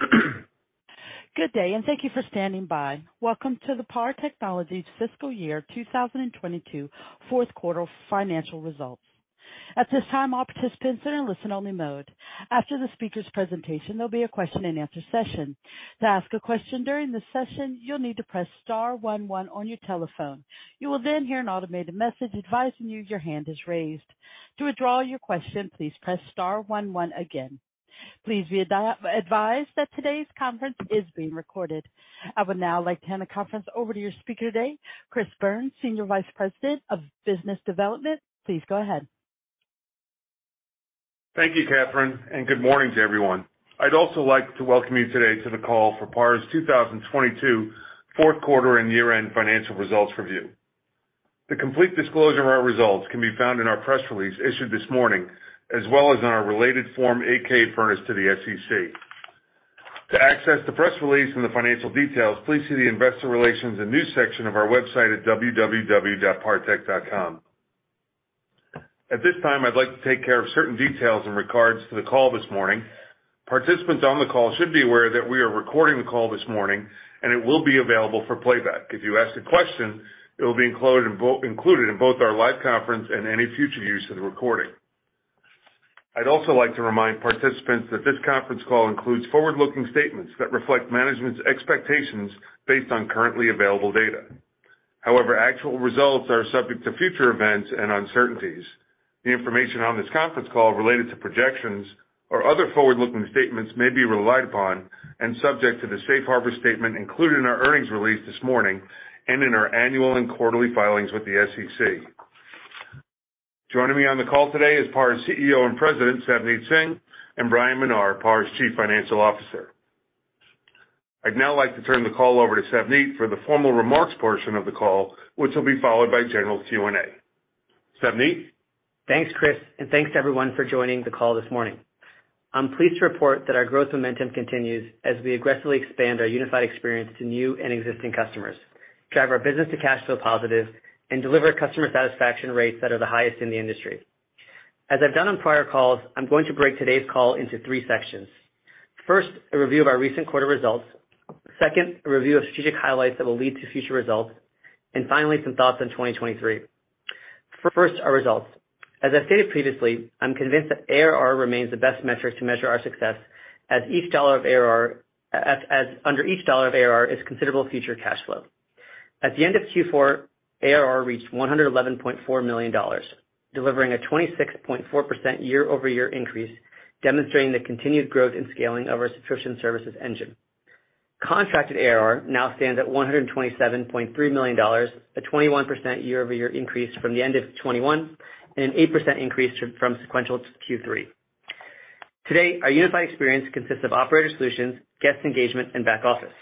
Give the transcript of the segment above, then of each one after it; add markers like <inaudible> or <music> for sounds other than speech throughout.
<clears throat> Good day, and thank you for standing by. Welcome to the PAR Technology fiscal year 2022 fourth quarter financial results. At this time, all participants are in listen-only mode. After the speaker's presentation, there'll be a question-and-answer session. To ask a question during the session, you'll need to press star one one on your telephone. You will then hear an automated message advising you your hand is raised. To withdraw your question, please press star one one again. Please be advised that today's conference is being recorded. I would now like to hand the conference over to your speaker today, Chris Byrnes, Senior Vice President of Business Development. Please go ahead. Thank you, Catherine, and good morning to everyone. I'd also like to welcome you today to the call for PAR's 2022 fourth quarter and year-end financial results review. The complete disclosure of our results can be found in our press release issued this morning, as well as in our related Form 8-K furnished to the SEC. To access the press release and the financial details, please see the investor relations and news section of our website at www.partech.com. At this time, I'd like to take care of certain details in regards to the call this morning. Participants on the call should be aware that we are recording the call this morning, and it will be available for playback. If you ask a question, it will be included in both our live conference and any future use of the recording. I'd also like to remind participants that this conference call includes forward-looking statements that reflect management's expectations based on currently available data. However, actual results are subject to future events and uncertainties. The information on this conference call related to projections or other forward-looking statements may be relied upon and subject to the safe harbor statement included in our earnings release this morning and in our annual and quarterly filings with the SEC. Joining me on the call today is PAR's CEO and President, Savneet Singh, and Bryan Menar, PAR's Chief Financial Officer. I'd now like to turn the call over to Savneet for the formal remarks portion of the call, which will be followed by general Q&A. Savneet? Thanks, Chris, and thanks to everyone for joining the call this morning. I'm pleased to report that our growth momentum continues as we aggressively expand our unified experience to new and existing customers, drive our business to cash flow positive, and deliver customer satisfaction rates that are the highest in the industry. As I've done on prior calls, I'm going to break today's call into three sections. First, a review of our recent quarter results. Second, a review of strategic highlights that will lead to future results. And finally, some thoughts on 2023. First, our results. As I stated previously, I'm convinced that ARR remains the best metric to measure our success as each dollar of ARR as under each dollar of ARR is considerable future cash flow. At the end of Q4, ARR reached $111.4 million, delivering a 26.4% year-over-year increase, demonstrating the continued growth and scaling of our subscription services engine. Contracted ARR now stands at $127.3 million, a 21% year-over-year increase from the end of 2021, and an 8% increase from sequential Q3. Today, our unified experience consists of Operator Solutions, Guest Engagement, and Back Office.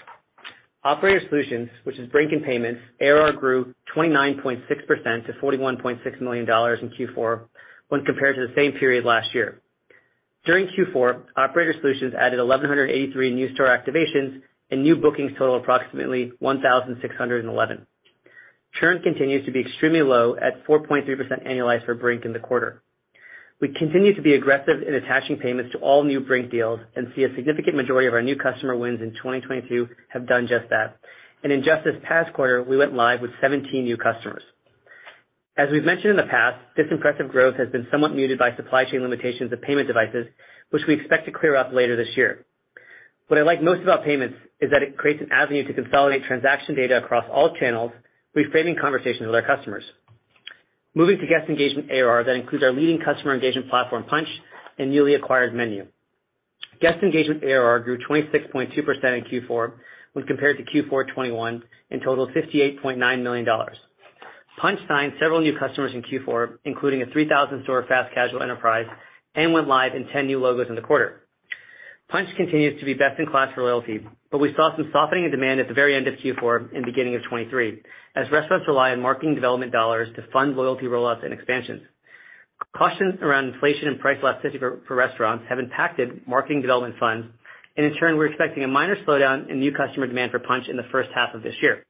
Operator Solutions, which is Brink and Payments, ARR grew 29.6% to $41.6 million in Q4 when compared to the same period last year. During Q4, Operator Solutions added 1,183 new store activations and new bookings total approximately 1,611. Churn continues to be extremely low at 4.3% annualized for Brink in the quarter. We continue to be aggressive in attaching payments to all new Brink deals and see a significant majority of our new customer wins in 2022 have done just that. And in just this past quarter, we went live with 17 new customers. As we've mentioned in the past, this impressive growth has been somewhat muted by supply chain limitations of payment devices, which we expect to clear up later this year. What I like most about payments is that it creates an avenue to consolidate transaction data across all channels, reframing conversations with our customers. Moving to Guest Engagement ARR, that includes our leading customer engagement platform, Punchh, and newly acquired MENU. Guest Engagement ARR grew 26.2% in Q4 when compared to Q4 2021 and totaled $58.9 million. Punchh signed several new customers in Q4, including a 3,000 store fast casual enterprise, and went live in 10 new logos in the quarter. Punchh continues to be best in class for loyalty, but we saw some softening in demand at the very end of Q4 and beginning of 2023 as restaurants rely on marketing development dollars to fund loyalty rollouts and expansions. Cautions around inflation and price elasticity for restaurants have impacted marketing development funds. And in turn, we're expecting a minor slowdown in new customer demand for Punchh in the first half of this year.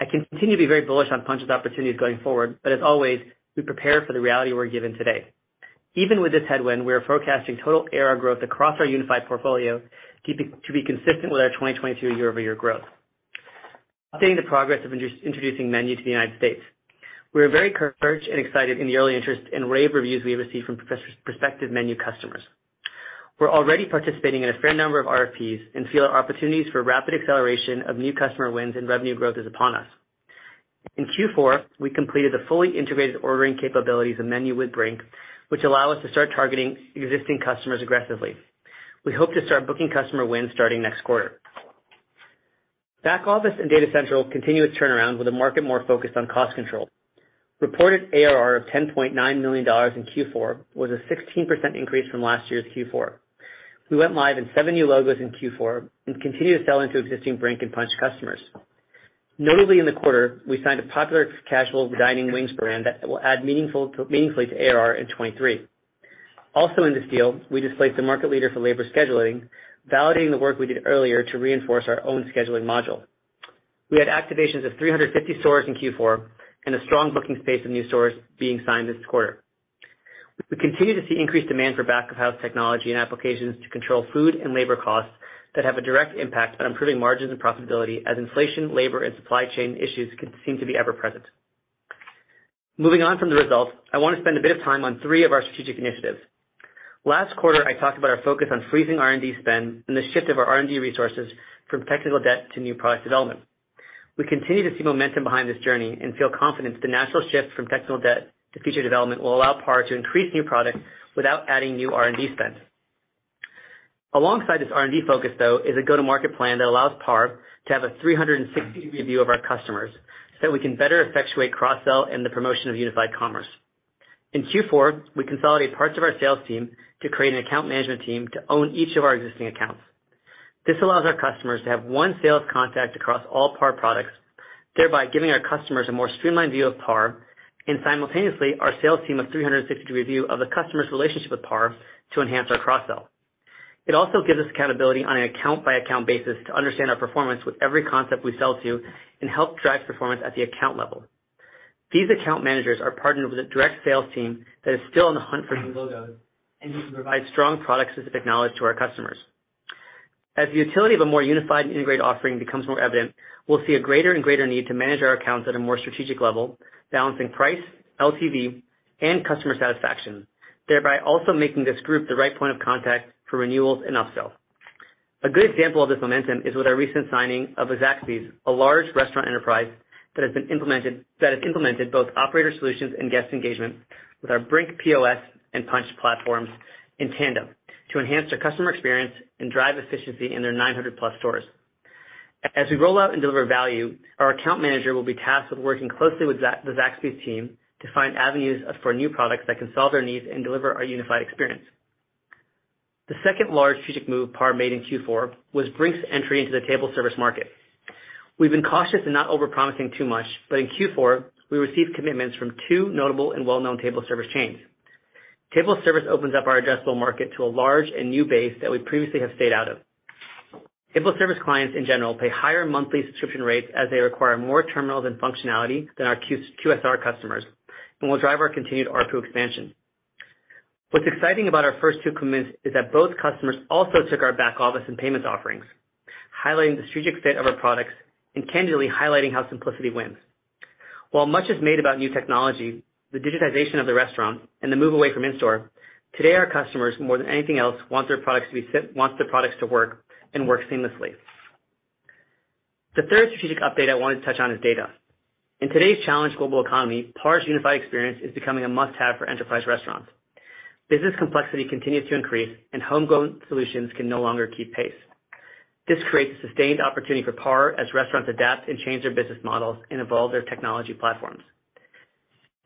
I continue to be very bullish on Punchh's opportunities going forward, but as always, we prepare for the reality we're given today. Even with this headwind, we are forecasting total ARR growth across our unified portfolio to be consistent with our 2022 year-over-year growth. Updating the progress of introducing MENU to the United States. We are very encouraged and excited in the early interest and rave reviews we have received from prospective MENU customers. We're already participating in a fair number of RFPs and feel our opportunities for rapid acceleration of new customer wins and revenue growth is upon us. In Q4, we completed the fully integrated ordering capabilities of MENU with Brink, which allow us to start targeting existing customers aggressively. We hope to start booking customer wins starting next quarter. Back Office and Data Central continue its turnaround with a market more focused on cost control. Reported ARR of $10.9 million in Q4 was a 16% increase from last year's Q4. We went live in seven new logos in Q4 and continue to sell into existing Brink and Punchh customers. Notably in the quarter, we signed a popular casual dining wings brand that will add meaningfully to ARR in 2023. Also in this deal, we displaced the market leader for labor scheduling, validating the work we did earlier to reinforce our own scheduling module. We had activations of 350 stores in Q4 and a strong booking space of new stores being signed this quarter. We continue to see increased demand for back-of-house technology and applications to control food and labor costs that have a direct impact on improving margins and profitability as inflation, labor, and supply chain issues seem to be ever present. Moving on from the results, I want to spend a bit of time on three of our strategic initiatives. Last quarter, I talked about our focus on freezing R&D spend and the shift of our R&D resources from technical debt to new product development. We continue to see momentum behind this journey and feel confident the natural shift from technical debt to feature development will allow PAR to increase new products without adding new R&D spend. Alongside this R&D focus, though, is a go-to-market plan that allows PAR to have a 360-degree view of our customers so that we can better effectuate cross-sell and the promotion of unified commerce. In Q4, we consolidated parts of our sales team to create an account management team to own each of our existing accounts. This allows our customers to have one sales contact across all PAR products, thereby giving our customers a more streamlined view of PAR and simultaneously our sales team a 360-degree view of the customer's relationship with PAR to enhance our cross-sell. It also gives us accountability on an account-by-account basis to understand our performance with every concept we sell to and help drive performance at the account level. These account managers are partnered with a direct sales team that is still on the hunt for new logos and who can provide strong product-specific knowledge to our customers. As the utility of a more unified and integrated offering becomes more evident, we'll see a greater and greater need to manage our accounts at a more strategic level, balancing price, LTV, and customer satisfaction, thereby also making this group the right point of contact for renewals and upsell. A good example of this momentum is with our recent signing of Zaxby's, a large restaurant enterprise that has been implemented that has implemented both operator solutions and guest engagement with our Brink POS and Punchh platforms in tandem to enhance their customer experience and drive efficiency in their 900+ stores. As we roll out and deliver value, our account manager will be tasked with working closely with the Zaxby's team to find avenues for new products that can solve their needs and deliver our unified experience. The second large strategic move PAR made in Q4 was Brink's entry into the table service market. We've been cautious in not over-promising too much, but in Q4, we received commitments from two notable and well-known table service chains. Table service opens up our addressable market to a large and new base that we previously have stayed out of. Table service clients in general pay higher monthly subscription rates as they require more terminals and functionality than our QSR customers and will drive our continued ARPU expansion. What's exciting about our first two commitments is that both customers also took our back office and payments offerings, highlighting the strategic fit of our products and candidly highlighting how simplicity wins. While much is made about new technology, the digitization of the restaurant, and the move away from in-store, today our customers, more than anything else, want their products to be set their products to work and work seamlessly. The third strategic update I wanted to touch on is data. In today's challenged global economy, PAR's unified experience is becoming a must-have for enterprise restaurants. Business complexity continues to increase, and homegrown solutions can no longer keep pace. This creates a sustained opportunity for PAR as restaurants adapt and change their business models and evolve their technology platforms.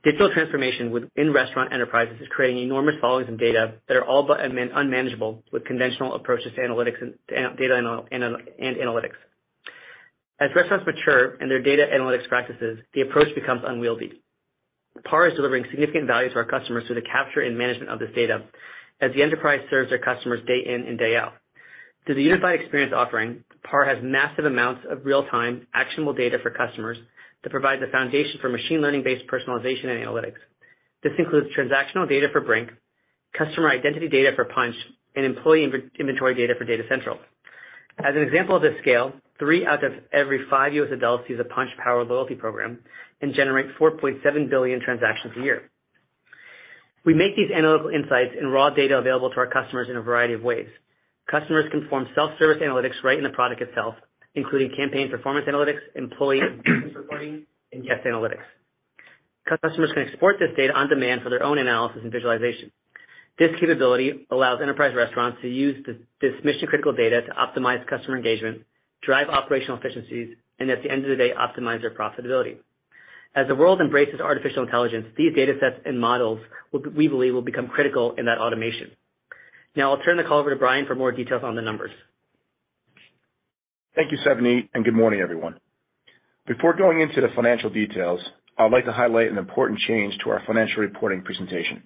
Digital transformation within restaurant enterprises is creating enormous volumes of data that are all but unmanageable with conventional approaches to analytics and data and analytics. As restaurants mature in their data analytics practices, the approach becomes unwieldy. PAR is delivering significant value to our customers through the capture and management of this data as the enterprise serves their customers day in and day out. Through the unified experience offering, PAR has massive amounts of real-time actionable data for customers to provide the foundation for machine learning-based personalization and analytics. This includes transactional data for Brink, customer identity data for Punchh, and employee inventory data for Data Central, As an example of this scale, three out of every five U.S. adults use a Punchh loyalty program and generate 4.7 billion transactions a year. We make these analytical insights and raw data available to our customers in a variety of ways. Customers can perform self-service analytics right in the product itself, including campaign performance analytics, employee reporting, and guest analytics. Customers can export this data on demand for their own analysis and visualization. This capability allows enterprise restaurants to use this mission-critical data to optimize customer engagement, drive operational efficiencies, and at the end of the day, optimize their profitability. As the world embraces artificial intelligence, these datasets and models we believe will become critical in that automation. Now I'll turn the call over to Bryan for more details on the numbers. Thank you, Savneet, and good morning, everyone. Before going into the financial details, I would like to highlight an important change to our financial reporting presentation.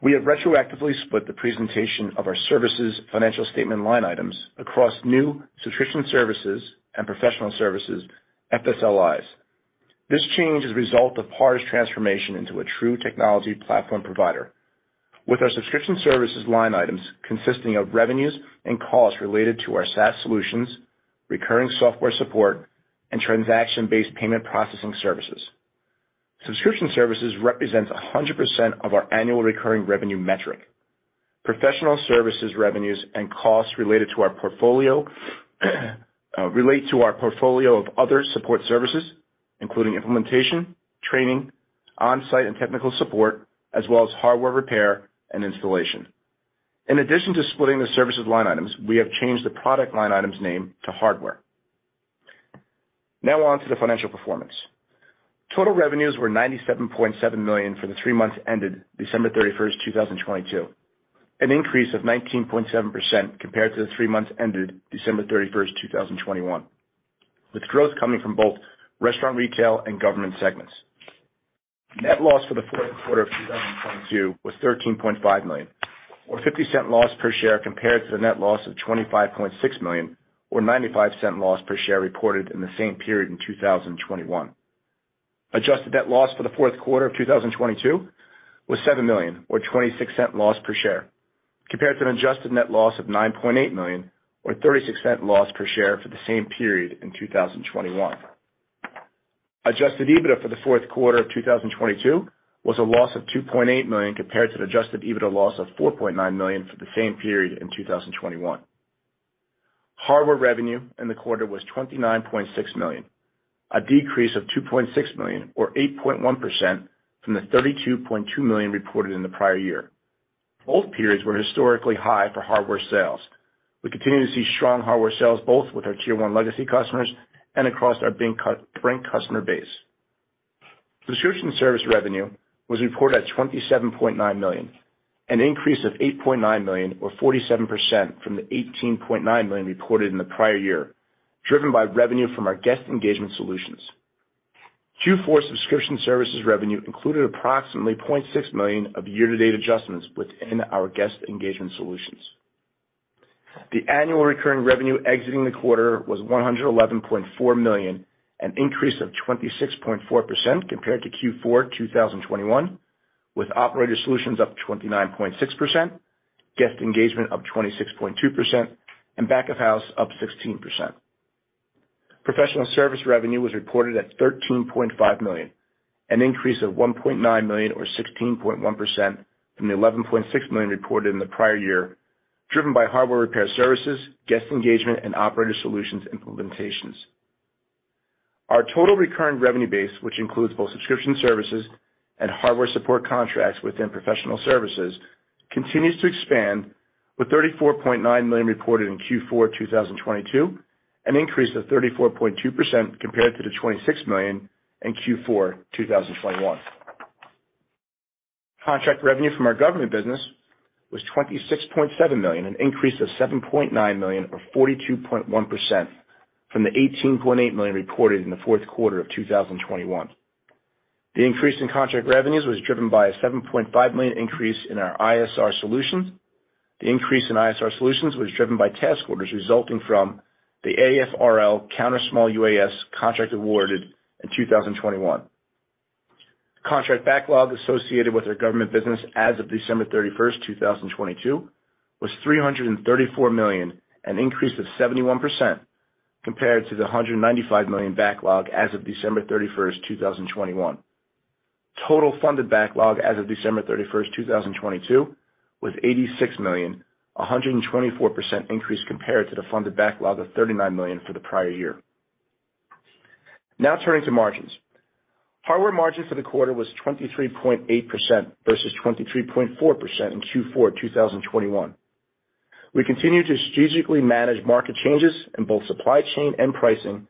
We have retroactively split the presentation of our services financial statement line items across new subscription services and professional services, FSLIs. This change is a result of PAR's transformation into a true technology platform provider. With our subscription services line items consisting of revenues and costs related to our SaaS solutions, recurring software support, and transaction-based payment processing services. Subscription services represents 100% of our annual recurring revenue metric. Professional services revenues and costs related to our portfolio <clears throat> uh, relate to our portfolio of other support services, including implementation, training, on-site and technical support, as well as hardware repair and installation. In addition to splitting the services line items, we have changed the product line items name to hardware. Now on to the financial performance. Total revenues were 97.7 million for the three months ended December 31st, 2022, an increase of 19.7% compared to the three months ended December 31st, 2021, with growth coming from both restaurant, retail, and government segments. Net loss for the fourth quarter of 2022 was 13.5 million, or $0.50 loss per share, compared to the net loss of 25.6 million, or $0.95 loss per share reported in the same period in 2021. Adjusted net loss for the fourth quarter of 2022 was 7 million, or $0.26 loss per share, compared to an adjusted net loss of 9.8 million, or $0.36 loss per share for the same period in 2021. Adjusted EBITDA for the fourth quarter of 2022 was a loss of 2.8 million, compared to the adjusted EBITDA loss of 4.9 million for the same period in 2021. Hardware revenue in the quarter was 29.6 million, a decrease of 2.6 million, or 8.1% from the 32.2 million reported in the prior year. Both periods were historically high for hardware sales. We continue to see strong hardware sales both with our tier one legacy customers and across our Brink customer base. Subscription service revenue was reported at 27.9 million, an increase of 8.9 million, or 47% from the 18.9 million reported in the prior year, driven by revenue from our guest engagement solutions. Q4 subscription services revenue included approximately 0.6 million of year-to-date adjustments within our guest engagement solutions. The annual recurring revenue exiting the quarter was $111.4 million, an increase of 26.4% compared to Q4 2021, with operator solutions up 29.6%, guest engagement up 26.2%, and back of house up 16%. Professional service revenue was reported at 13.5 million, an increase of 1.9 million or 16.1% from the 11.6 million reported in the prior year, driven by hardware repair services, guest engagement, and operator solutions implementations. Our total recurring revenue base, which includes both subscription services and hardware support contracts within professional services, continues to expand with 34.9 million reported in Q4 2022, an increase of 34.2% compared to the 26 million in Q4 2021. Contract revenue from our government business was 26.7 million, an increase of 7.9 million or 42.1% from the 18.8 million reported in the fourth quarter of 2021. The increase in contract revenues was driven by a 7.5 million increase in our ISR solutions. The increase in ISR solutions was driven by task orders resulting from the AFRL Counter Small UAS contract awarded in 2021. Contract backlog associated with our government business as of December 31st, 2022 was 334 million, an increase of 71% compared to the 195 million backlog as of December 31, 2021. Total funded backlog as of December 31, 2022 was 86 million, a 124% increase compared to the funded backlog of 39 million for the prior year. Now turning to margins. Hardware margin for the quarter was 23.8% versus 23.4% in Q4 2021. We continue to strategically manage market changes in both supply chain and pricing,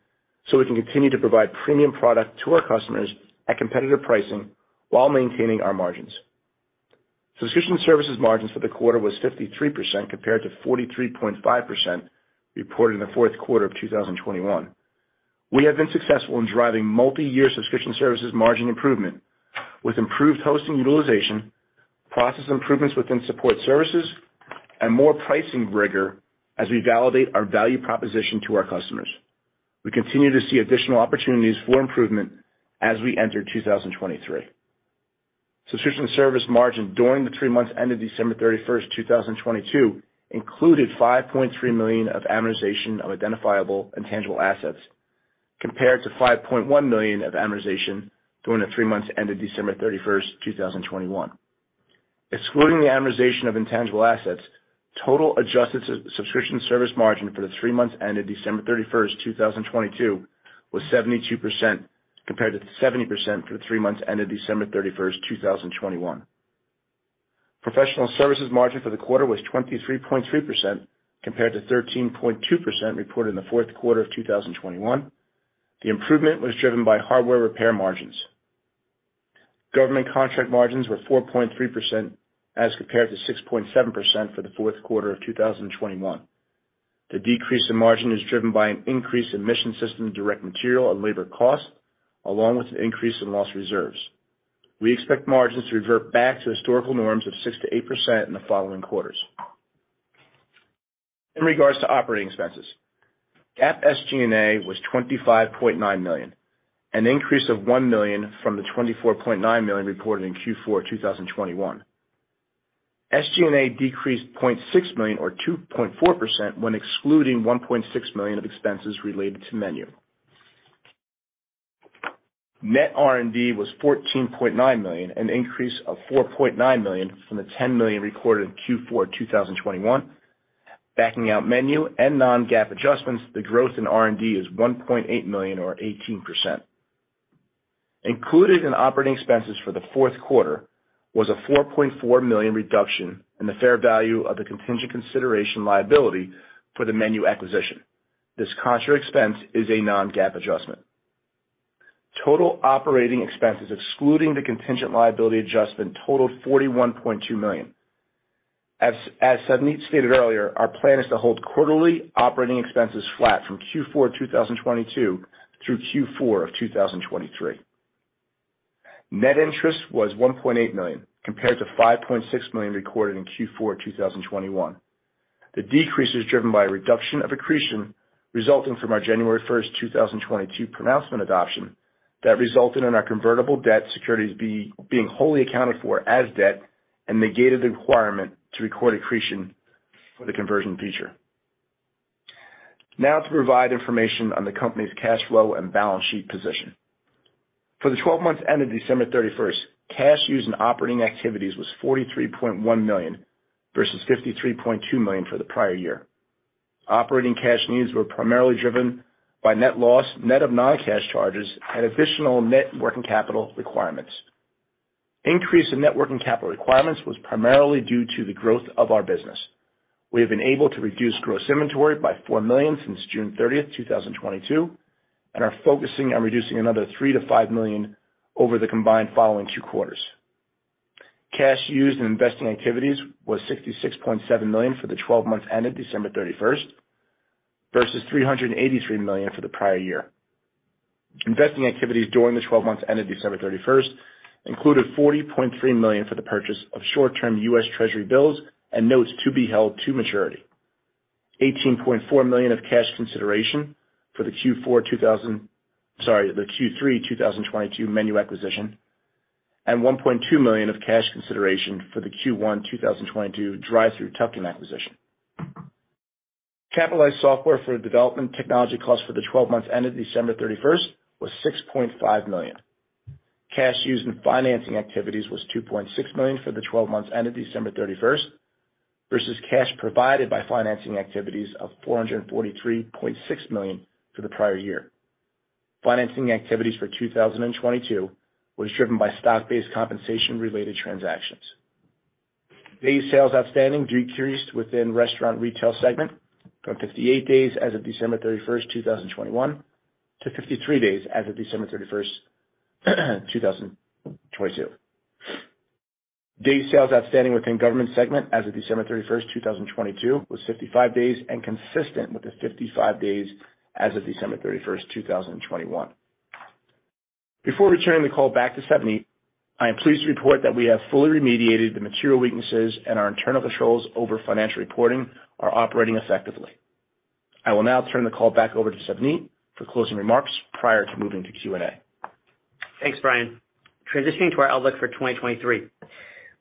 so we can continue to provide premium product to our customers at competitive pricing while maintaining our margins. Subscription services margins for the quarter was 53% compared to 43.5% reported in the fourth quarter of 2021. We have been successful in driving multi-year subscription services margin improvement with improved hosting utilization, process improvements within support services, and more pricing rigor as we validate our value proposition to our customers. We continue to see additional opportunities for improvement as we enter 2023. Subscription service margin during the three months ended December 31st, 2022 included 5.3 million of amortization of identifiable intangible assets, compared to 5.1 million of amortization during the three months ended December 31st, 2021. Excluding the amortization of intangible assets, total adjusted subscription service margin for the three months ended December 31st, 2022 was 72% compared to 70% for the three months ended December 31st, 2021. Professional services margin for the quarter was 23.3% compared to 13.2% reported in the fourth quarter of 2021. The improvement was driven by hardware repair margins. Government contract margins were 4.3% as compared to 6.7% for the fourth quarter of 2021. The decrease in margin is driven by an increase in mission system direct material and labor costs, along with an increase in loss reserves. We expect margins to revert back to historical norms of 6%-8% in the following quarters. In regards to operating expenses, GAAP SG&A was 25.9 million, an increase of 1 million from the 24.9 million reported in Q4 2021. SG&A decreased 0.6 million or 2.4% when excluding 1.6 million of expenses related to MENU. Net R&D was 14.9 million, an increase of 4.9 million from the 10 million recorded in Q4 2021. Backing out MENU and non-GAAP adjustments, the growth in R&D is 1.8 million or 18%. Included in operating expenses for the fourth quarter was a 4.4 million reduction in the fair value of the contingent consideration liability for the MENU acquisition. This contra expense is a non-GAAP adjustment. Total operating expenses, excluding the contingent liability adjustment, totaled $41.2 million. As Savneet stated earlier, our plan is to hold quarterly operating expenses flat from Q4 2022 through Q4 of 2023. Net interest was 1.8 million, compared to 5.6 million recorded in Q4 2021. The decrease is driven by a reduction of accretion resulting from our January 1st, 2022 pronouncement adoption that resulted in our convertible debt securities being wholly accounted for as debt and negated the requirement to record accretion for the conversion feature. Now to provide information on the company's cash flow and balance sheet position. For the 12 months ended December 31st, cash used in operating activities was 43.1 million versus 53.2 million for the prior year. Operating cash needs were primarily driven by net loss, net of non-cash charges, and additional net working capital requirements. Increase in net working capital requirements was primarily due to the growth of our business. We have been able to reduce gross inventory by 4 million since June 30th, 2022, and are focusing on reducing another $3 million-$5 million over the combined following two quarters. Cash used in investing activities was 66.7 million for the 12 months ended December 31st versus 383 million for the prior year. Investing activities during the 12 months ended December 31st included 40.3 million for the purchase of short-term U.S. Treasury bills and notes to be held to maturity. 18.4 million of cash consideration for the Q3 2022 MENU acquisition, and 1.2 million of cash consideration for the Q1 2022 Drive-Thru tuck-in acquisition. Capitalized software for development technology costs for the 12 months ended December 31st was $6.5 million. Cash used in financing activities was 2.6 million for the 12 months ended December 31st, versus cash provided by financing activities of 443.6 million for the prior year. Financing activities for 2022 was driven by stock-based compensation related transactions. Days sales outstanding decreased within restaurant retail segment from 58 days as of December 31st, 2021 to 53 days as of December 31st, <clears throat> 2022. Days sales outstanding within government segment as of December 31st, 2022 was 55 days and consistent with the 55 days as of December 31st, 2021. Before returning the call back to Savneet, I am pleased to report that we have fully remediated the material weaknesses and our internal controls over financial reporting are operating effectively. I will now turn the call back over to Savneet for closing remarks prior to moving to Q&A. Thanks, Bryan. Transitioning to our outlook for 2023.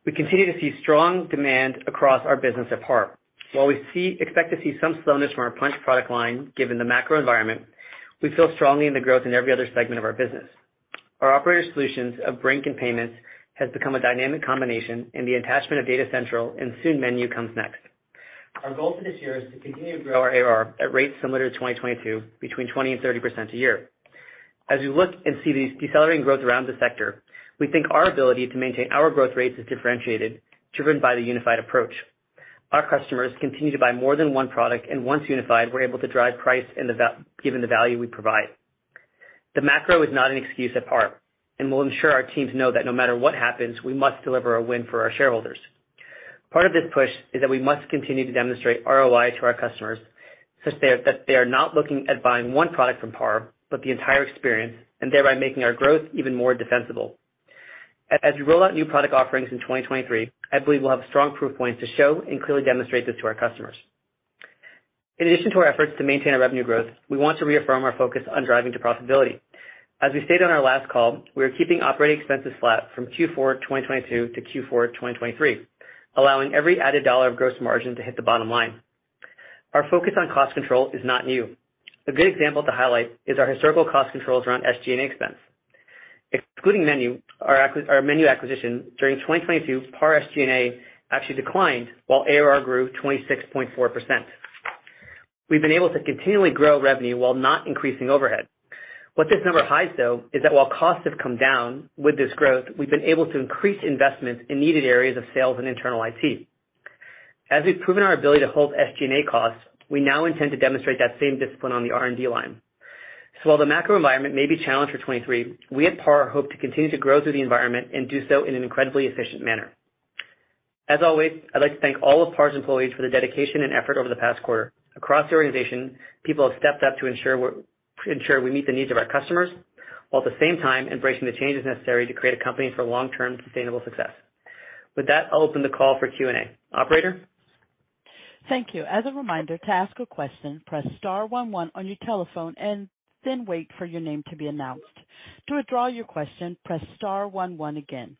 We continue to see strong demand across our business at PAR. While we expect to see some slowness from our Punchh product line, given the macro environment, we feel strongly in the growth in every other segment of our business. Our operator solutions of Brink and Payments has become a dynamic combination, and the attachment of Data Central and soon MENU comes next. Our goal for this year is to continue to grow our ARR at rates similar to 2022, between 20 and 30% a year. As we look and see these decelerating growth around the sector, we think our ability to maintain our growth rates is differentiated, driven by the unified approach. Our customers continue to buy more than one product, and once unified, we're able to drive price given the value we provide. The macro is not an excuse at PAR, and we'll ensure our teams know that no matter what happens, we must deliver a win for our shareholders. Part of this push is that we must continue to demonstrate ROI to our customers, such that they are not looking at buying one product from PAR, but the entire experience, and thereby making our growth even more defensible. As we roll out new product offerings in 2023, I believe we'll have strong proof points to show and clearly demonstrate this to our customers. In addition to our efforts to maintain our revenue growth, we want to reaffirm our focus on driving to profitability. As we stated on our last call, we are keeping operating expenses flat from Q4 2022 to Q4 2023, allowing every added dollar of gross margin to hit the bottom line. Our focus on cost control is not new. A good example to highlight is our historical cost controls around SG&A expense. Excluding MENU, our MENU acquisition during 2022, PAR SG&A actually declined while ARR grew 26.4%. We've been able to continually grow revenue while not increasing overhead. What this number hides, though, is that while costs have come down with this growth, we've been able to increase investments in needed areas of sales and internal IT. As we've proven our ability to hold SG&A costs, we now intend to demonstrate that same discipline on the R&D line. So while the macro environment may be challenged for 2023, we at PAR hope to continue to grow through the environment and do so in an incredibly efficient manner. As always, I'd like to thank all of PAR's employees for the dedication and effort over the past quarter. Across the organization, people have stepped up to ensure we meet the needs of our customers, while at the same time embracing the changes necessary to create a company for long-term sustainable success. With that, I'll open the call for Q&A. Operator? Thank you. As a reminder, to ask a question, press star one one on your telephone and then wait for your name to be announced. To withdraw your question, press star one one again.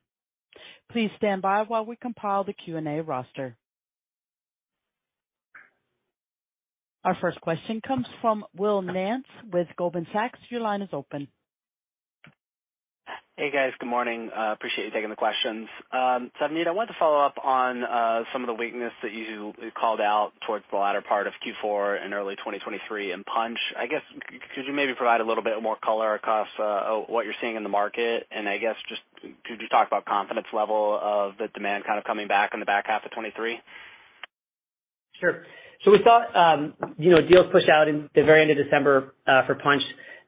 Please stand by while we compile the Q&A roster. Our first question comes from Will Nance with Goldman Sachs. Your line is open. Hey, guys. Good morning. Uh, appreciate you taking the questions. Um, Savneet, I wanted to follow up on uh, some of the weakness that you called out towards the latter part of Q4 and early 2023 in Punchh. I guess, could you maybe provide a little bit more color across uh, what you're seeing in the market? And I guess just could you talk about confidence level of the demand kind of coming back in the back half of 2023? Sure. So we saw, um, you know, deals push out in the very end of December for Punchh.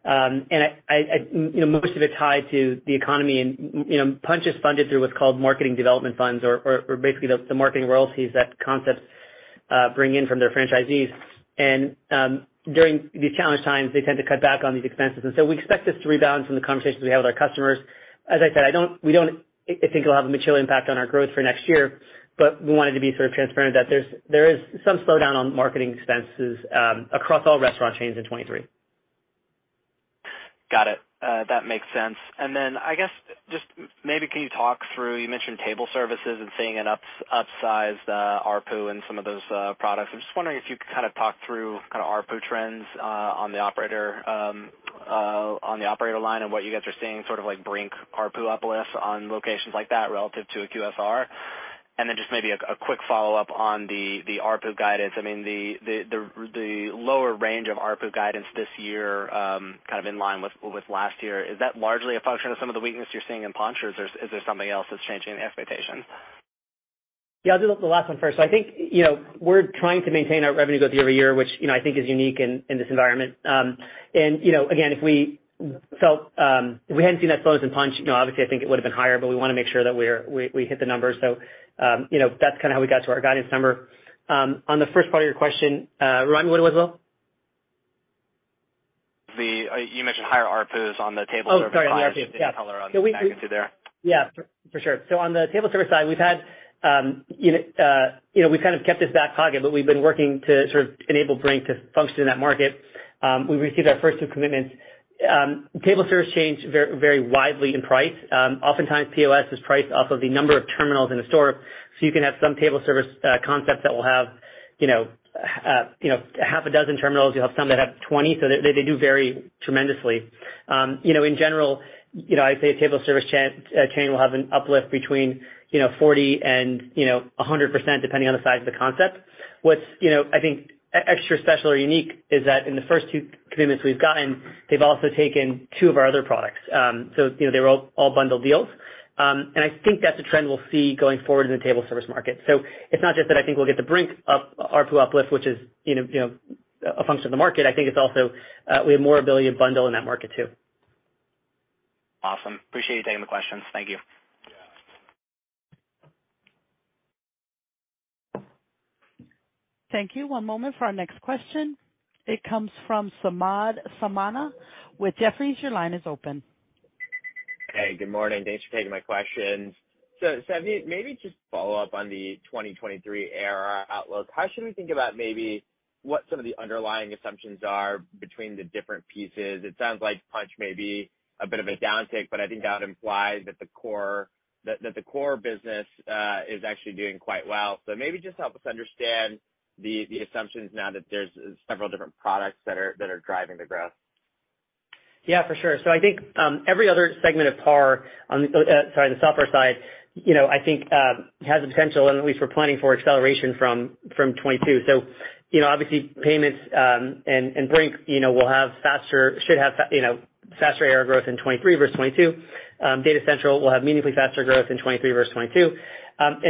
Know, most of it tied to the economy and, you know, Punchh is funded through what's called marketing development funds or basically the marketing royalties that concepts uh bring in from their franchisees. And um during these challenged times, they tend to cut back on these expenses. And so we expect this to rebound from the conversations we have with our customers. As I said, I don't we don't think it'll have a material impact on our growth for next year, but we wanted to be sort of transparent that there is some slowdown on marketing expenses um across all restaurant chains in 2023. Got it. That makes sense. And then I guess just maybe can you talk through, you mentioned table services and seeing an upsized ARPU in some of those products. I'm just wondering if you could kind of talk through kind of ARPU trends uh on the operator um uh on the operator line and what you guys are seeing, sort of like Brink ARPU uplifts on locations like that relative to a QSR. And then just maybe a quick follow-up on the ARPU guidance. I mean, the the the lower range of ARPU guidance this year, um kind of in line with with last year, is that largely a function of some of the weakness you're seeing in Punchh, or is there something else that's changing the expectations? Yeah, I'll do the last one first. I think, you know, we're trying to maintain our revenue growth year-over-year, which, you know, I think is unique in this environment. Um and you know, again, if we felt, if we hadn't seen that slowness in Punchh, you know, obviously I think it would have been higher, but we wanna make sure that we hit the numbers. You know, that's kinda how we got to our guidance number. Um on the first part of your question, remind me what it was, Will? You mentioned higher ARPUs on the table service side. Oh, sorry, on the ARPU. Yeah. Any color on the magnitude there? Yeah, for sure. So on the table service side, we've had, um you know, uh you know, we've kind of kept this back pocket, but we've been working to sort of enable Brink to function in that market. Um We've received our first two commitments. Table service change very widely in price. Oftentimes POS is priced off of the number of terminals in the store. So you can have some table service concepts that will have, you know, uh uh you know half a dozen terminals. You'll have some that have 20. They do vary tremendously. You know, in general, you know, I'd say a table service chain will have an uplift between, you know, 40 and 100% depending on the size of the concept. What's, you know, I think extra special or unique is that in the first two commitments we've gotten, they've also taken two of our other products. Um so you know, they were all bundled deals. Um and I think that's a trend we'll see going forward in the table service market. So it's not just that I think we'll get the Brink up, ARPU uplift, which is, you know, you know, a function of the market. I think it's also, we have more ability to bundle in that market too. Awesome. Appreciate you taking the questions. Thank you. Thank you. One moment for our next question. It comes from Samad Samana with Jefferies. Your line is open. Hey, good morning. Thanks for taking my questions. Savneet, maybe just follow up on the 2023 ARR outlook. How should we think about maybe what some of the underlying assumptions are between the different pieces? It sounds like Punchh may be a bit of a downtick, but I think that implies that the core business uh, is actually doing quite well. So maybe just help us understand the assumptions now that there's several different products that are that are driving the growth. Yeah, for sure. So I think um, every other segment of PAR on the uh, software side, you know, I think um, has the potential, and at least we're planning for acceleration from 2022. You know, obviously payments um, and Brink, you know, will have faster should have you know faster ARR growth in 2023 versus 2022. Data Central will have meaningfully faster growth in 2023 versus 2022. Um,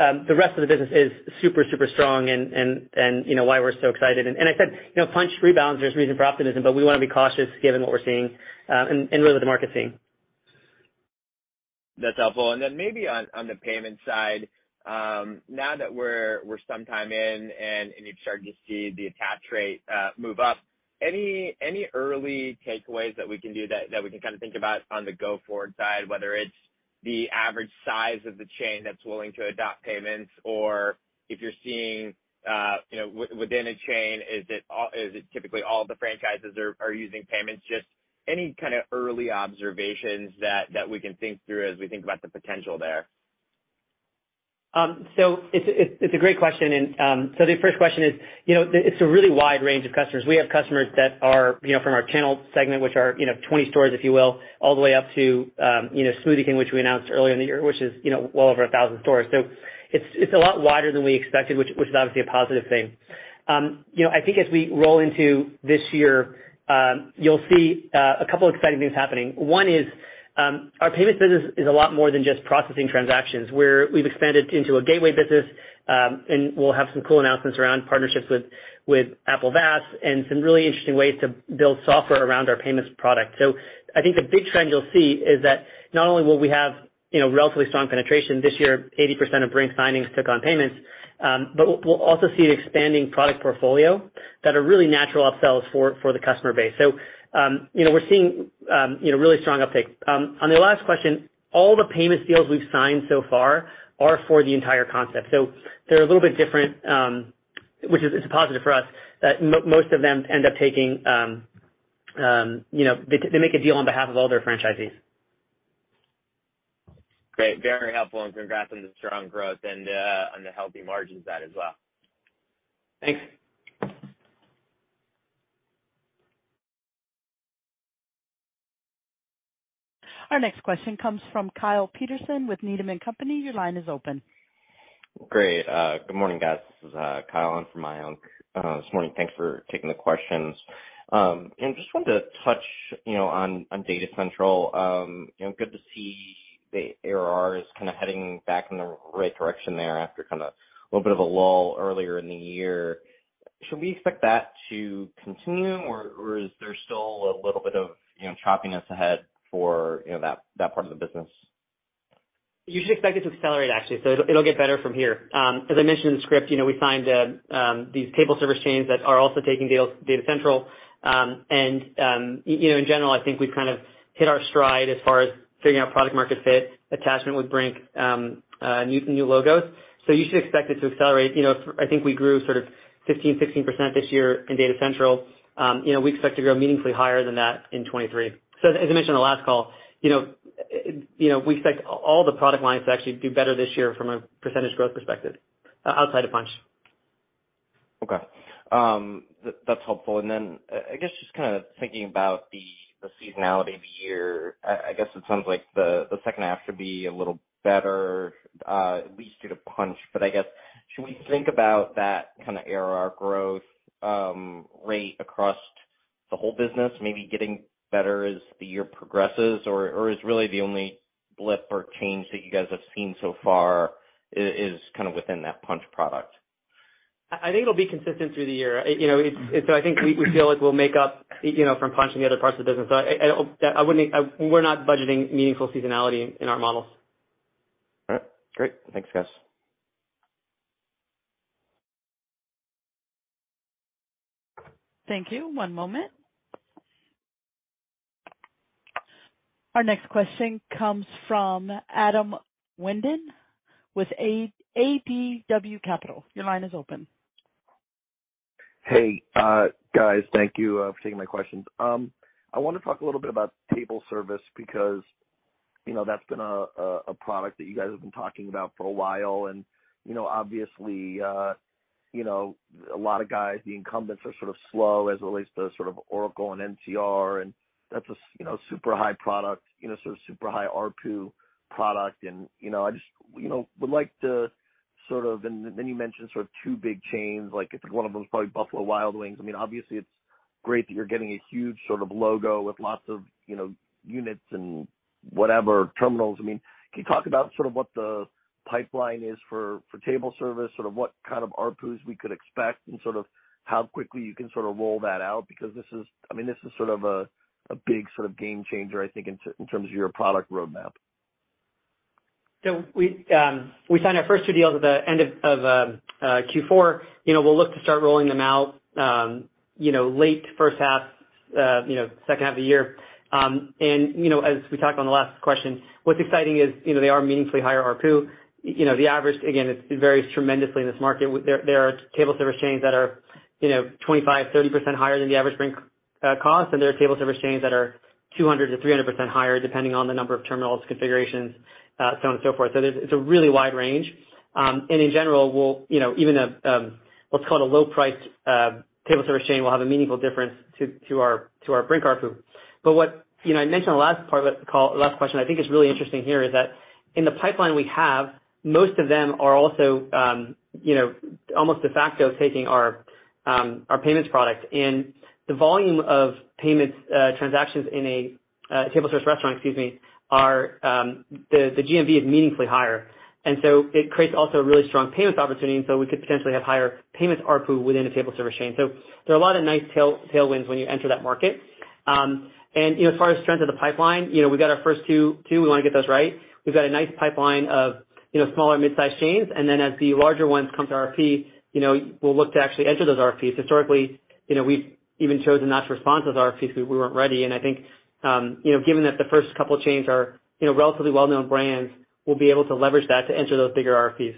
um, the rest of the business is super super strong and and and, you know why we're so excited. I said, you know, Punchh rebounds, there's reason for optimism, but we wanna be cautious given what we're seeing uh, and really what the market's seeing. That's helpful. And then maybe on the payment side, um, now that we're we're some time in and you've started to see the attach rate uh, move up, any any early takeaways that we can do that we can kind of think about on the go-forward side, whether it's the average size of the chain that's willing to adopt payments, or if you're seeing, uh, you know, within a chain, is it, is it typically all the franchises are using payments? Just any kind of early observations that, that we can think through as we think about the potential there. Um, it's a great question. And um so the first question is, you know, it's a really wide range of customers. We have customers that are, you know, from our channel segment, which are, you know, 20 stores, if you will, all the way up to, um, you know, Smoothie King, which we announced earlier in the year, which is, you know, well over 1,000 stores. So it's a lot wider than we expected, which which is obviously a positive thing. Um, you know, I think as we roll into this year, you'll see uh, a couple exciting things happening. One is, our payments business is a lot more than just processing transactions, where we've expanded into a gateway business, and we'll have some cool announcements around partnerships with with Apple VAS and some really interesting ways to build software around our payments product. So I think the big trend you'll see is that not only will we have, you know, relatively strong penetration this year, 80% of Brink signings took on payments, um, but we'll also see an expanding product portfolio that are really natural upsells for for the customer base. Um, you know, we're seeing, um, you know, really strong uptake. Um, on the last question, all the payments deals we've signed so far are for the entire concept. So they're a little bit different, which is a positive for us, that most of them end up taking you know, they make a deal on behalf of all their franchisees. Great. Very helpful, and congrats on the strong growth and uh, on the healthy margins side as well. Thanks. Our next question comes from Kyle Peterson with Needham & Company. Your line is open. Great. Good morning, guys. This is Kyle in for Mayank this morning. Thanks for taking the questions. Um and just wanted to touch, you know, on Data Central. Um, you know, good to see the ARR is kinda heading back in the right direction there after kinda a little bit of a lull earlier in the year. Should we expect that to continue, or is there still a little bit of, you know, choppiness ahead for, you know, that part of the business? You should expect it to accelerate actually. So it'll get better from here. Um, as I mentioned in the script, you know, we signed uh, um, these table service chains that are also taking Data Data Central. Um, and you know, in general, I think we've kind of hit our stride as far as figuring out product market fit, attachment with Brink, uh, new new logos. So you should expect it to accelerate. You know, I think we grew sort of 15%-16% this year in Data Central. You know, we expect to grow meaningfully higher than that in 2023. As I mentioned on the last call, you know, uh you know, we expect all the product lines to actually do better this year from a percentage growth perspective, outside of Punchh. Okay. That's helpful. And then uh I guess just kinda thinking about the seasonality of the year, I guess it sounds like the second half should be a little better, at least due to Punchh. I guess, should we think about that kinda ARR growth rate across the whole business maybe getting better as the year progresses? Or is really the only blip or change that you guys have seen so far is kind of within that Punchh product? I think it'll be consistent through the year. You know, I think we feel like we'll make up, you know, from Punchh and the other parts of the business. I wouldn't. We're not budgeting meaningful seasonality in our models. All right. Great. Thanks, guys. Thank you. One moment. Our next question comes from Adam Wyden with ADW Capital. Your line is open. Hey, uh, guys. Thank you uh, for taking my questions. Um, I wanna talk a little bit about table service because, you know, that's been a product that you guys have been talking about for a while. And you know, obviously, uh, you know, a lot of guys, the incumbents are sort of slow as it relates to sort of Oracle and NCR, and that's a you know, super high product, you know, sort of super high ARPU product. And you know, I just, you know, would like to sort of. And then you mentioned sort of two big chains, like I think one of them is probably Buffalo Wild Wings. I mean, obviously it's great that you're getting a huge sort of logo with lots of, you know, units and whatever, terminals. I mean, can you talk about sort of what the pipeline is for table service, sort of what kind of ARPUs we could expect and sort of how quickly you can sort of roll that out? Because this is, I mean, this is sort of a big sort of game changer, I think, in terms of your product roadmap. So we um we signed our first two deals at the end of of Q4. You know, we'll look to start rolling them out, you know, late first half, you know, second half of the year. Um and you know, as we talked on the last question, what's exciting is, you know, they are meaningfully higher ARPU. You know, the average, again, it varies tremendously in this market. There are table service chains that are, you know, 25%-30% higher than the average Brink cost, and there are table service chains that are 200%-300% higher, depending on the number of terminals, configurations, uh so on and so forth. So it's a really wide range. Um and in general, we'll, you know, even a um what's called a low price uh table service chain will have a meaningful difference to to our to our Brink ARPU. What, you know, I mentioned on the last part of the call, last question, I think is really interesting here is that in the pipeline we have, most of them are also, um you know, almost de facto taking our um our payments product. The volume of payments transactions in a table service restaurant, excuse me, are um the the GMV is meaningfully higher. And so it creates also a really strong payments opportunity, and so we could potentially have higher payments ARPU within a table service chain. So there are a lot of nice tail tailwinds when you enter that market. Um and you know, as far as strength of the pipeline, you know, we've got our first two, we wanna get those right. We've got a nice pipeline of, you know, smaller mid-sized chains. And then as the larger ones come to RFP, you know, we'll look to actually enter those RFPs. Historically, you know, we've even chosen not to respond to those RFPs because we weren't ready. And I think, um, you know, given that the first couple chains are, you know, relatively well-known brands, we'll be able to leverage that to enter those bigger RFPs.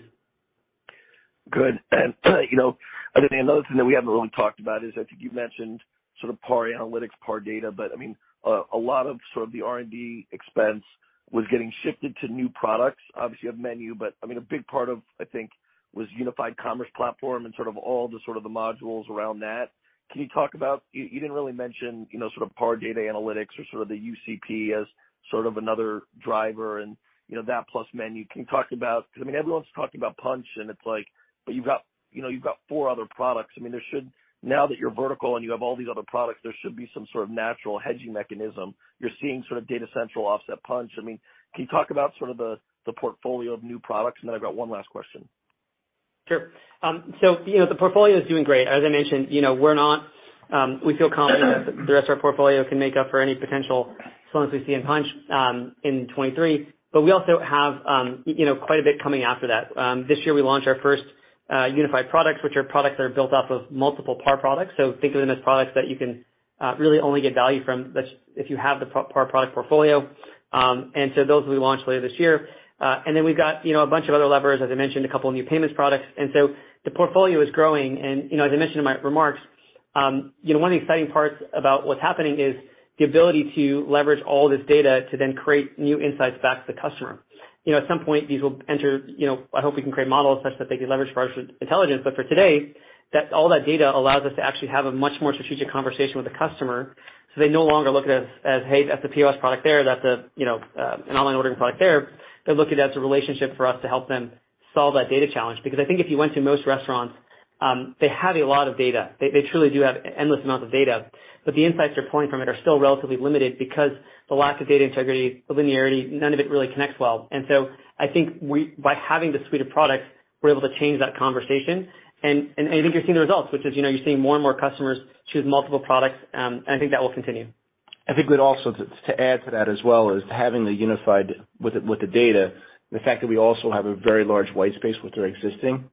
Good. And <clears throat> you know, I think another thing that we haven't really talked about is I think you mentioned sort of PAR Analytics, PAR Data, but I mean, a lot of sort of the R&D expense was getting shifted to new products. Obviously, you have MENU, but I mean, a big part of, I think, was unified commerce platform and sort of all the sort of the modules around that. Can you talk about. You didn't really mention, you know, sort of PAR Data Analytics or sort of the UCP as sort of another driver and, you know, that plus MENU. Can you talk about? 'Cause I mean, everyone's talking about Punchh, and it's like, but you've got, you know, you've got four other products. I mean, there should. Now that you're vertical and you have all these other products, there should be some sort of natural hedging mechanism. You're seeing sort of Data Central offset Punchh. I mean, can you talk about sort of the portfolio of new products? And then I've got one last question. Sure. Um so you know, the portfolio is doing great. As I mentioned, you know, we're not. We feel confident that the rest of our portfolio can make up for any potential slowness we see in Punchh in 2023. We also have, um you know, quite a bit coming after that. Um this year we launched our first unified products, which are products that are built off of multiple PAR products. So think of them as products that you can really only get value from if you have the PAR product portfolio. Um and so those will be launched later this year. Then we've got, you know, a bunch of other levers, as I mentioned, a couple of new payments products. And so the portfolio is growing. And you know, as I mentioned in my remarks, um, you know, one of the exciting parts about what's happening is the ability to leverage all this data to then create new insights back to the customer. You know, at some point, these will enter, you know, I hope we can create models such that they can leverage artificial intelligence. But for today, all that data allows us to actually have a much more strategic conversation with the customer, so they no longer look at us as, "Hey, that's a POS product there. That's a, you know, an online ordering product there." They look at it as a relationship for us to help them solve that data challenge. Because I think if you went to most restaurants, um, they have a lot of data. They truly do have endless amounts of data. But the insights they're pulling from it are still relatively limited because the lack of data integrity, the linearity, none of it really connects well. And so I think we by having the suite of products, we're able to change that conversation. I think you're seeing the results, which is, you know, you're seeing more and more customers choose multiple products, um, and I think that will continue. I think we'd also to add to that as well is having the unified with the data, the fact that we also have a very large white space with our existing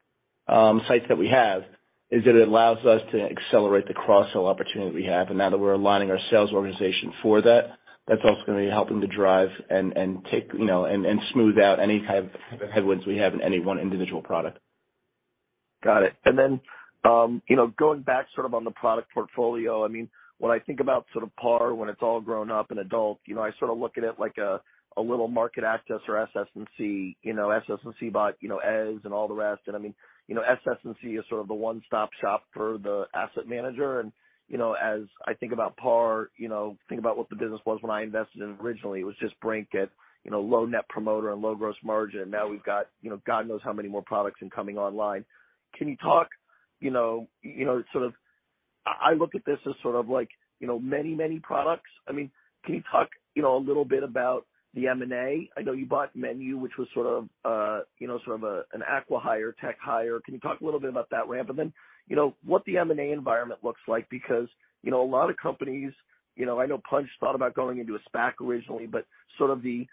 um, sites that we have, is that it allows us to accelerate the cross-sell opportunity that we have. And now that we're aligning our sales organization for that, that's also gonna be helping to drive and and take, you know, and smooth out any kind of headwinds we have in any one individual product. Got it. And then, um, you know, going back sort of on the product portfolio, I mean, when I think about sort of PAR, when it's all grown up and adult, you know, I sort of look at it like a little MarketAxess or SS&C. You know, SS&C bought, you know, Eze and all the rest. And I mean, you know, SS&C is sort of the one-stop shop for the asset manager. And you know, as I think about PAR, you know, think about what the business was when I invested in it originally. It was just Brink at, you know, low net promoter and low gross margin. Now we've got, you know, God knows how many more products and coming online. Can you talk, you know, you know, sort of I look at this as sort of like, you know, many, many products. I mean, can you talk, you know, a little bit about the M&A? I know you bought MENU, which was sort of, uh you know, sort of a an acqui-hire, tech hire. Can you talk a little bit about that ramp? And then, you know, what the M&A environment looks like because, you know, a lot of companies, you know, I know Punchh thought about going into a SPAC originally, but sort of the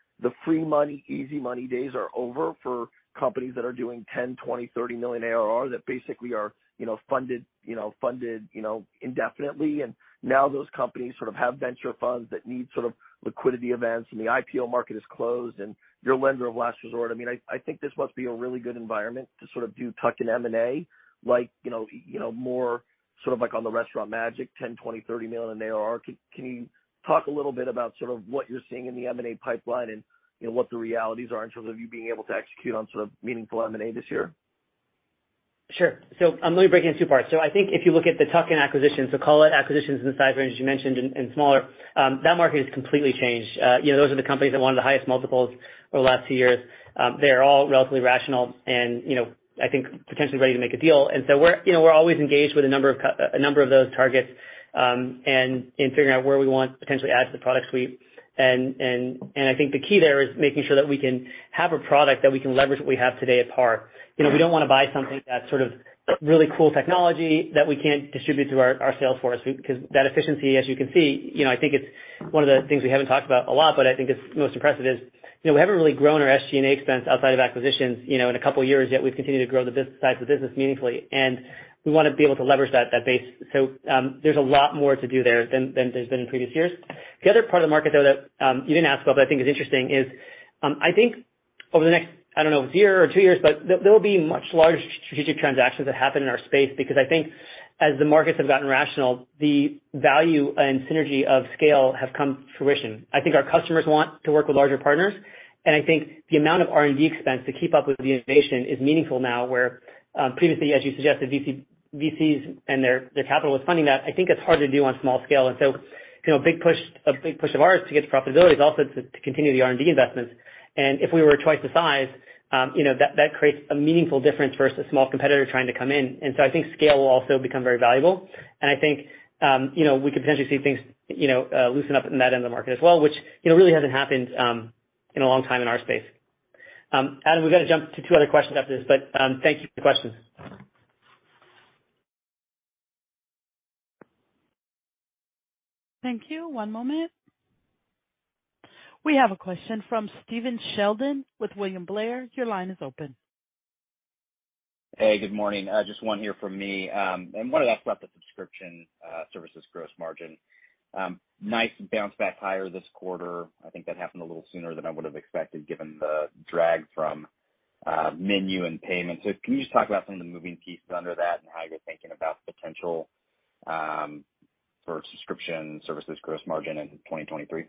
free money, easy money days are over for companies that are doing $10 million, $20 million, $30 million ARR that basically are, you know, funded you know, funded, you know, indefinitely. And now those companies sort of have venture funds that need sort of liquidity events, and the IPO market is closed, and you're lender of last resort. I mean, I think this must be a really good environment to sort of do tuck-in M&A like, you know, you know, more sort of like on the Restaurant Magic, $10 million, $20 million, $30 million in ARR. Can you talk a little bit about sort of what you're seeing in the M&A pipeline and, you know, what the realities are in terms of you being able to execute on sort of meaningful M&A this year? Sure. Um, let me break it into two parts. So I think if you look at the tuck-in acquisitions, so call it acquisitions in the size range you mentioned and smaller, um, that market has completely changed. Uh, you know, those are the companies that wanted the highest multiples over the last two years. Um, they are all relatively rational and, you know, I think potentially ready to make a deal. And so we're, you know, we're always engaged with a number of c a number of those targets, um and in figuring out where we want to potentially add to the product suite. I think the key there is making sure that we can have a product that we can leverage what we have today at PAR. You know, we don't wanna buy something that's sort of really cool technology that we can't distribute through our our sales force because that efficiency, as you can see, you know, I think it's one of the things we haven't talked about a lot, but I think it's most impressive is, you know, we haven't really grown our SG&A expense outside of acquisitions, you know, in a couple of years, yet we've continued to grow the size of the business meaningfully. We wanna be able to leverage that base. So um there's a lot more to do there than there's been in previous years. The other part of the market, though, that um, you didn't ask about, but I think is interesting is, um, I think over the next, I don't know, year or two years, but there will be much larger strategic transactions that happen in our space because I think as the markets have gotten rational, the value and synergy of scale have come to fruition. I think our customers want to work with larger partners, and I think the amount of R&D expense to keep up with the innovation is meaningful now, where um, previously, as you suggested, VCs and their capital was funding that. I think it's hard to do on small scale. And so, you know, a big push a big push of ours to get to profitability is also to continue the R&D investments. And if we were twice the size, um, you know, that creates a meaningful difference versus a small competitor trying to come in. And so I think scale will also become very valuable. And I think, um, you know, we could potentially see things, you know, uh, loosen up in that end of the market as well, which, you know, really hasn't happened um, in a long time in our space. Adam, we've got to jump to two other questions after this, but thank you for the questions. Thank you. One moment. We have a question from Stephen Sheldon with William Blair. Your line is open. Hey, good morning. Uh, just one here from me. Um, wanted to ask about the subscription uh, services gross margin. Um, nice bounce back higher this quarter. I think that happened a little sooner than I would have expected given the drag from uh, MENU and payments. So can you just talk about some of the moving pieces under that and how you're thinking about potential um, for subscription services gross margin in 2023?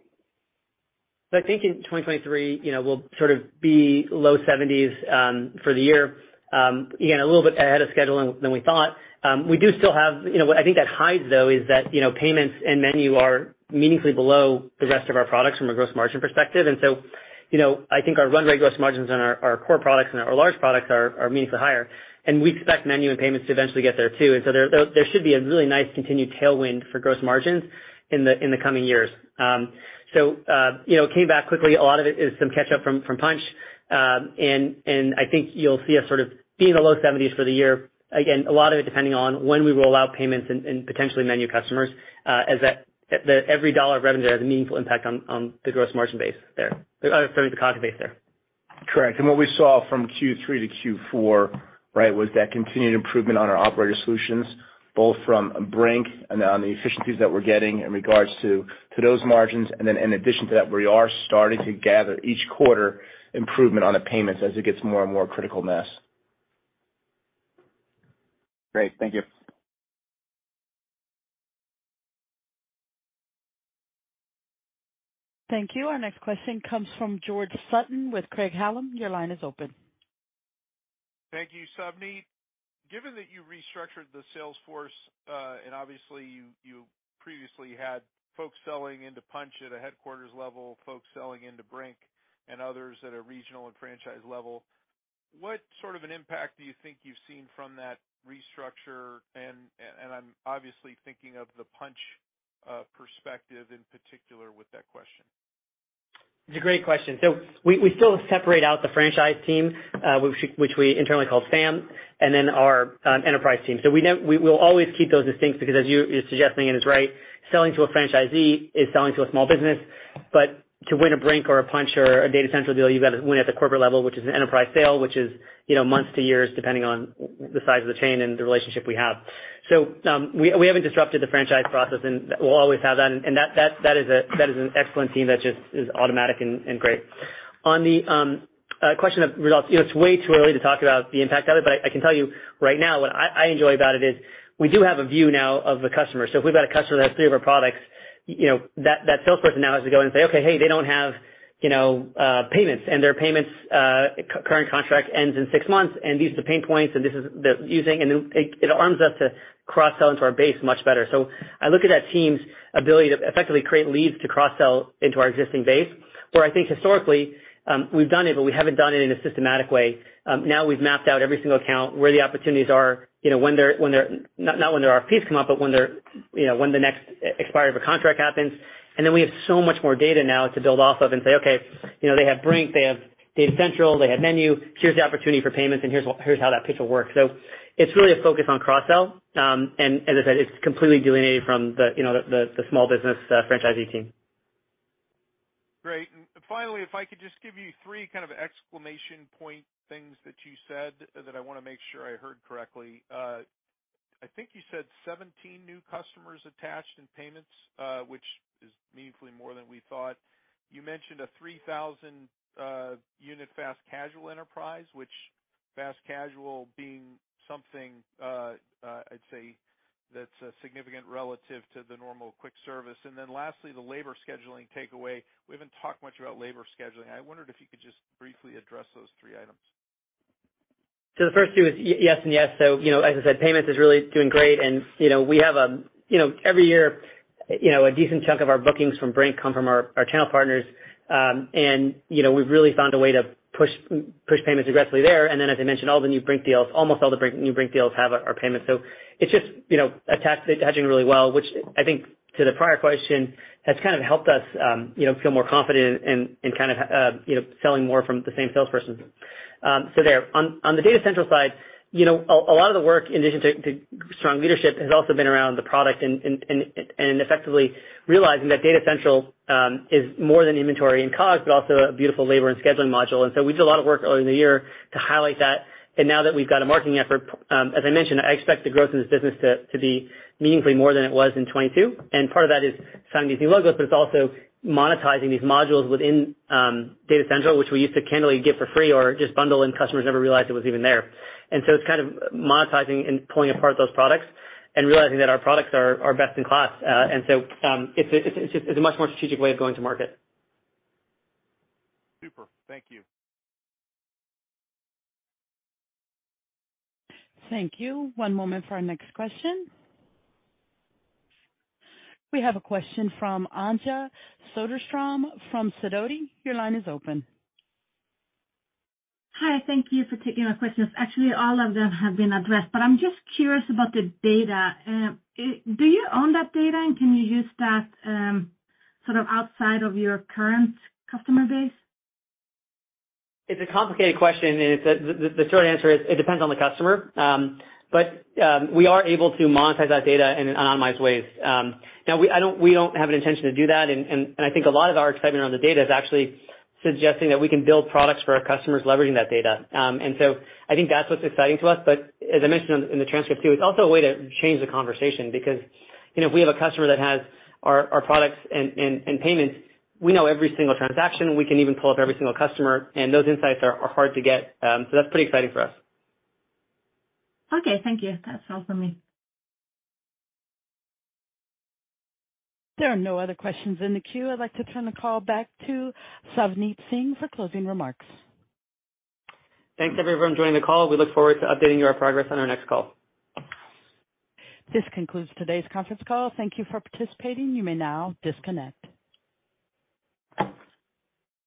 I think in 2023, you know, we'll sort of be low 70s um, for the year. Um, again, a little bit ahead of schedule than we thought. Um, we do still have, you know, what I think that hides, though, is that, you know, payments and MENU are meaningfully below the rest of our products from a gross margin perspective. And so you know, I think our run rate gross margins on our core products and our large products are meaningfully higher. And we expect MENU and payments to eventually get there too. And so there should be a really nice continued tailwind for gross margins in the in the coming years. Um, so, uh, you know, came back quickly. A lot of it is some catch up from Punchh. Uh, I think you'll see us sort of be in the low 70s for the year. Again, a lot of it depending on when we roll out payments and potentially MENU customers, uh, as that every dollar of revenue has a meaningful impact on the gross margin base there. Sorry, the COGS base there. Correct. And what we saw from Q3 to Q4, right, was that continued improvement on our operator solutions, both from Brink and on the efficiencies that we're getting in regards to those margins. And then in addition to that, we are starting to gather each quarter improvement on the payments as it gets more and more critical mass. Great. Thank you. Thank you. Our next question comes from George Sutton with Craig-Hallum. Your line is open. Thank you, Savneet. Given that you restructured the sales force, uh, and obviously you previously had folks selling into Punchh at a headquarters level, folks selling into Brink and others at a regional and franchise level, what sort of an impact do you think you've seen from that restructure? I'm obviously thinking of the Punchh uh, perspective in particular with that question. It's a great question. So we still separate out the franchise team, uh, which we internally call FAM, and then our um, enterprise team. So we will always keep those distinct because as you're suggesting, and it's right, selling to a franchisee is selling to a small business. To win a Brink or a Punchh or a Data Central deal, you've got to win at the corporate level, which is an enterprise sale, which is, you know, months to years, depending on the size of the chain and the relationship we have. So um we we haven't disrupted the franchise process, and we'll always have that. That that is a that is an excellent team that just is automatic and great. On the um question of results, you know, it's way too early to talk about the impact of it, but I can tell you right now what I enjoy about it is we do have a view now of the customer. So if we've got a customer that has three of our products, you know, that that salesperson now has to go and say, "Okay, hey, they don't have, you know, uh payments, and their payments uh, current contract ends in six months, and these are the pain points, and this is the using." It arms us to cross-sell into our base much better. So I look at that team's ability to effectively create leads to cross-sell into our existing base, where I think historically, um we've done it, but we haven't done it in a systematic way. Um now we've mapped out every single account, where the opportunities are, you know, when they're when they're not not when their RFPs come up, but when they're, you know, when the next expiry of a contract happens. And then we have so much more data now to build off of and say, "Okay, you know, they have Brink, they have Data Central, they have MENU. Here's the opportunity for payments, and here's how that pitch will work." So it's really a focus on cross-sell. Um and as I said, it's completely delineated from the, you know, the the small business franchisee team. Great. And finally, if I could just give you three kind of exclamation point things that you said that I wanna make sure I heard correctly. Uh, I think you said 17 new customers attached in payments, uh, which is meaningfully more than we thought. You mentioned a 3,000 uh, unit fast casual enterprise, which fast casual being something, I'd say that's significant relative to the normal quick service? And then lastly, the labor scheduling takeaway. We haven't talked much about labor scheduling. I wondered if you could just briefly address those three items. So the first two is yes and yes. So, you know, as I said, payments is really doing great. And you know, we have, a, you know, every year, you know, a decent chunk of our bookings from Brink come from our channel partners. Um and you know, we've really found a way to push push payments aggressively there. And then as I mentioned, all the new Brink deals, almost all the brink new Brink deals have our payments. So it's just, you know, attaching really well, which I think to the prior question, has kind of helped us, um you know, feel more confident in kind of, uh you know, selling more from the same salesperson. Um so there. On the Data Central side, you know, a lot of the work in addition to strong leadership has also been around the product and and and effectively realizing that Data Central um is more than inventory and COGS, but also a beautiful labor and scheduling module. And so we did a lot of work early in the year to highlight that. And now that we've got a marketing effort, um, as I mentioned, I expect the growth in this business to be meaningfully more than it was in 2022. Part of that is signing these new logos, but it's also monetizing these modules within um Data Central, which we used to candidly give for free or just bundle, and customers never realized it was even there. And so it's kind of monetizing and pulling apart those products and realizing that our products are best in class. Uh and so um it's just, it's a much more strategic way of going to market. Super. Thank you. Thank you. One moment for our next question. We have a question from Anja Soderstrom from Sidoti. Your line is open. Hi. Thank you for taking my questions. Actually, all of them have been addressed, but I'm just curious about the data. Uh, do you own that data, and can you use that, um, sort of outside of your current customer base? It's a complicated question, and the short answer is it depends on the customer. Um, but um, we are able to monetize that data in anonymized ways. Um, now we I don't we don't have an intention to do that. And I think a lot of our excitement around the data is actually suggesting that we can build products for our customers leveraging that data. Um and so I think that's what's exciting to us. But as I mentioned in the transcript too, it's also a way to change the conversation because, you know, if we have a customer that has our products and payments, we know every single transaction. We can even pull up every single customer, and those insights are hard to get. Um, so that's pretty exciting for us. Okay. Thank you. That's all for me. There are no other questions in the queue. I'd like to turn the call back to Savneet Singh for closing remarks. Thanks everyone for joining the call. We look forward to updating you our progress on our next call. This concludes today's conference call. Thank you for participating. You may now disconnect.